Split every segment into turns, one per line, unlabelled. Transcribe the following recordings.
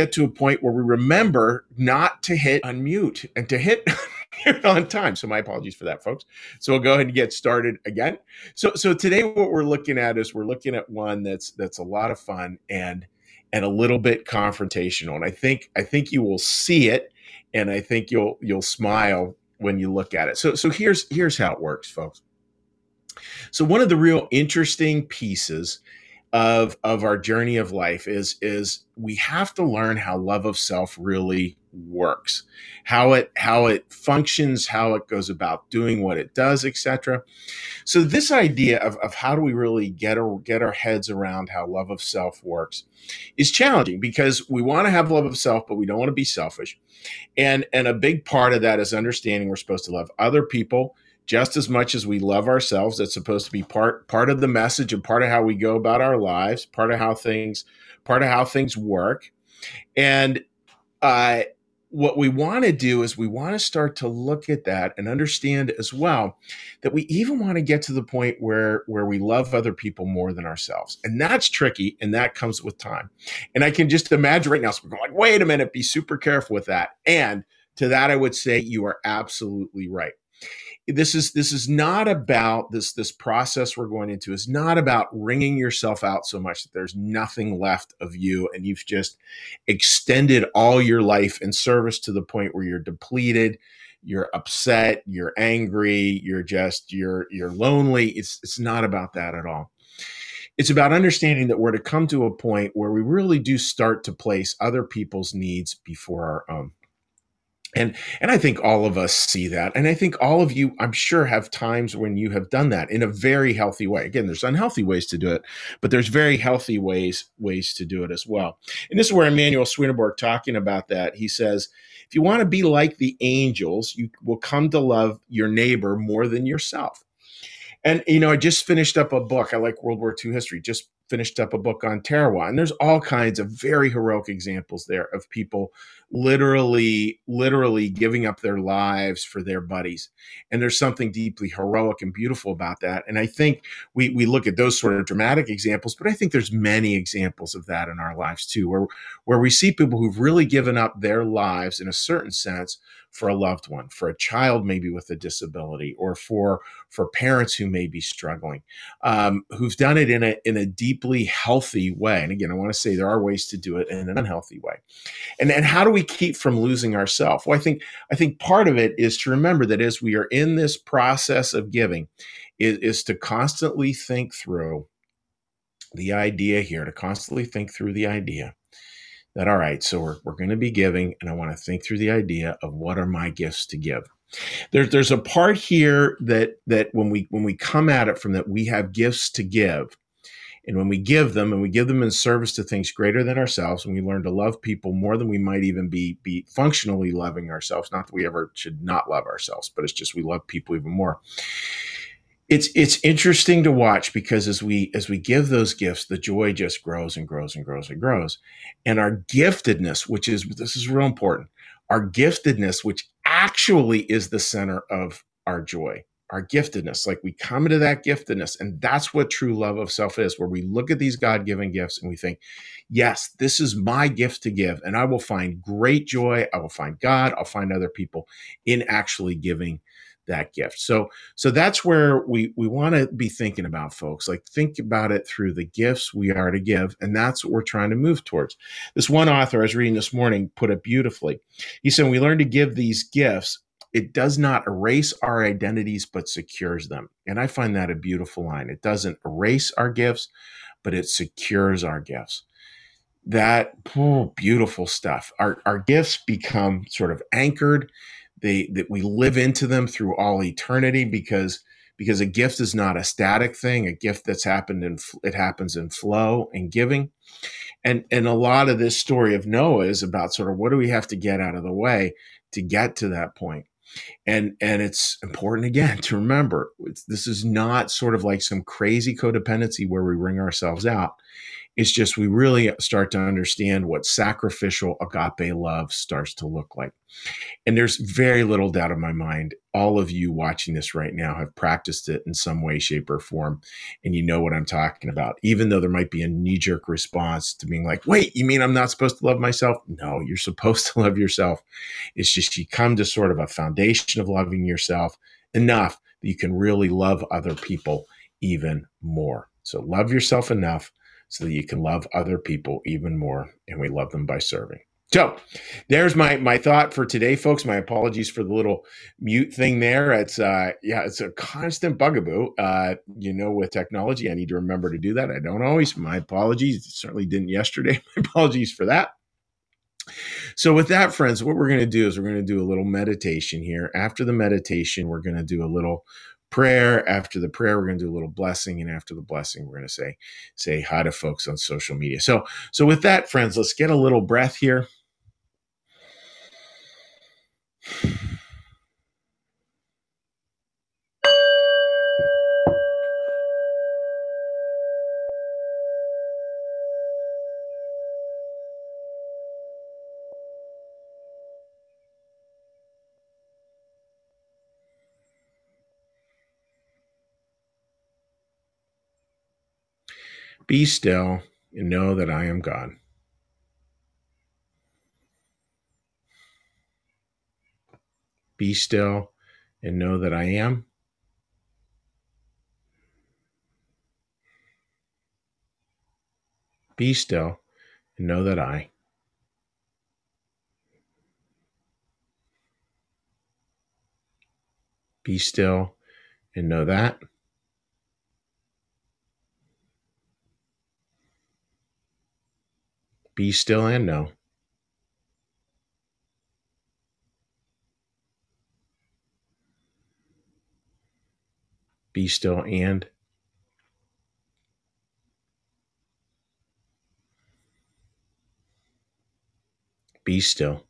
get to a point where we remember not to hit unmute and to hit on time. So my apologies for that, folks. So we'll go ahead and get started again. So so today what we're looking at is we're looking at one that's that's a lot of fun and and a little bit confrontational. And I think I think you will see it and I think you'll you'll smile when you look at it. So so here's here's how it works, folks. So one of the real interesting pieces of of our journey of life is is we have to learn how love of self really works how it how it functions how it goes about doing what it does etc so this idea of, of how do we really get our, get our heads around how love of self works is challenging because we want to have love of self but we don't want to be selfish. And and a big part of that is understanding we're supposed to love other people just as much as we love ourselves that's supposed to be part part of the message and part of how we go about our lives part of how things part of how things work. And uh, what we want to do is we want to start to look at that and understand as well that we even want to get to the point where where we love other people more than ourselves. And that's tricky and that comes with time. And i can just imagine right now so we're like wait a minute be super careful with that. And to that i would say you are absolutely right. This is this is not about this this process we're going into is not about wringing yourself out so much that there's nothing left of you and you've just extended all your life in service to the point where you're depleted you're upset you're angry you're just you're you're lonely. It's it's not about that at all. It's about understanding that we're to come to a point where we really do start to place other people's needs before our own and and i think all of us see that and i think all of you i'm sure have times when you have done that in a very healthy way. Again there's unhealthy ways to do it but there's very healthy ways ways to do it as well. And this is where Emanuel Swedenborg talking about that he says if you want to be like the angels you will come to love your neighbor more than yourself. And you know i just finished up a book i like world war ii history just finished up a book on Tarawa, and there's all kinds of very heroic examples there of people literally literally giving up their lives for their buddies. And there's something deeply heroic and beautiful about that. And i think we we look at those sort of dramatic examples but i think there's many examples of that in our lives too where where we see people who've really given up their lives in a certain sense for a loved one for a child maybe with a disability or for for parents who may be struggling um, who've done it in a in a deeply healthy way and again i want to say there are ways to do it in an unhealthy way and and how do we keep from losing ourselves? Well, I think I think part of it is to remember that as we are in this process of giving, is, is to constantly think through the idea here, to constantly think through the idea that all right, so we're, we're going to be giving, and I want to think through the idea of what are my gifts to give. There's there's a part here that that when we when we come at it from that we have gifts to give, and when we give them, and we give them in service to things greater than ourselves, and we learn to love people more than we might even be be functionally loving ourselves. Not that we ever should not love ourselves, but it's just we love people even more. It's it's interesting to watch because as we as we give those gifts, the joy just grows and grows and grows and grows. And our giftedness, which is this is real important, our giftedness, which actually is the center of our joy our giftedness. Like we come into that giftedness. And that's what true love of self is, where we look at these God given gifts and we think, yes, this is my gift to give. And I will find great joy. I will find God. I'll find other people in actually giving that gift. So so that's where we we want to be thinking about folks. Like think about it through the gifts we are to give and that's what we're trying to move towards. This one author I was reading this morning put it beautifully. He said we learn to give these gifts it does not erase our identities, but secures them. And I find that a beautiful line. It doesn't erase our gifts, but it secures our gifts. That oh, beautiful stuff. Our, our gifts become sort of anchored. They that we live into them through all eternity because because a gift is not a static thing. A gift that's happened in it happens in flow and giving. And and a lot of this story of Noah is about sort of what do we have to get out of the way to get to that point and and it's important again to remember this is not sort of like some crazy codependency where we wring ourselves out It's just we really start to understand what sacrificial agape love starts to look like. And there's very little doubt in my mind, all of you watching this right now have practiced it in some way, shape, or form. And you know what I'm talking about. Even though there might be a knee jerk response to being like, wait, you mean I'm not supposed to love myself? No, you're supposed to love yourself. It's just you come to sort of a foundation of loving yourself enough that you can really love other people even more. So love yourself enough so that you can love other people even more. And we love them by serving. So there's my my thought for today, folks. My apologies for the little mute thing there. It's uh yeah, it's a constant bugaboo. Uh, you know, with technology, I need to remember to do that. I don't always. My apologies. Certainly didn't yesterday. My apologies for that. So, with that, friends, what we're going to do is we're going to do a little meditation here. After the meditation, we're going to do a little prayer. After the prayer, we're going to do a little blessing, and after the blessing, we're going to say say hi to folks on social media. So, so with that, friends, let's get a little breath here. Be still and know that I am God. Be still and know that I am. Be still and know that I. Be still and know that. Be still and know. Be still and be still.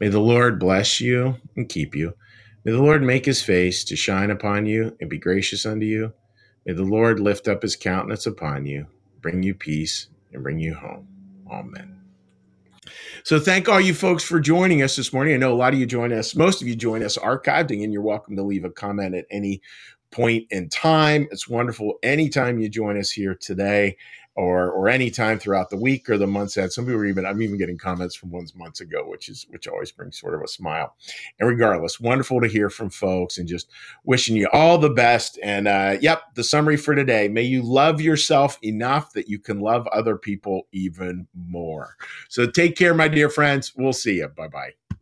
May the Lord bless you and keep you. May the Lord make his face to shine upon you and be gracious unto you. May the Lord lift up his countenance upon you, bring you peace, and bring you home. Amen. So thank all you folks for joining us this morning. I know a lot of you join us, most of you join us archived, and you're welcome to leave a comment at any point in time. It's wonderful anytime you join us here today or or any time throughout the week or the months ahead. Some people are even I'm even getting comments from ones months ago, which is which always brings sort of a smile. And regardless, wonderful to hear from folks and just wishing you all the best. And uh, yep, the summary for today: May you love yourself enough that you can love other people even more. So take care, my dear friends. We'll see you. Bye bye.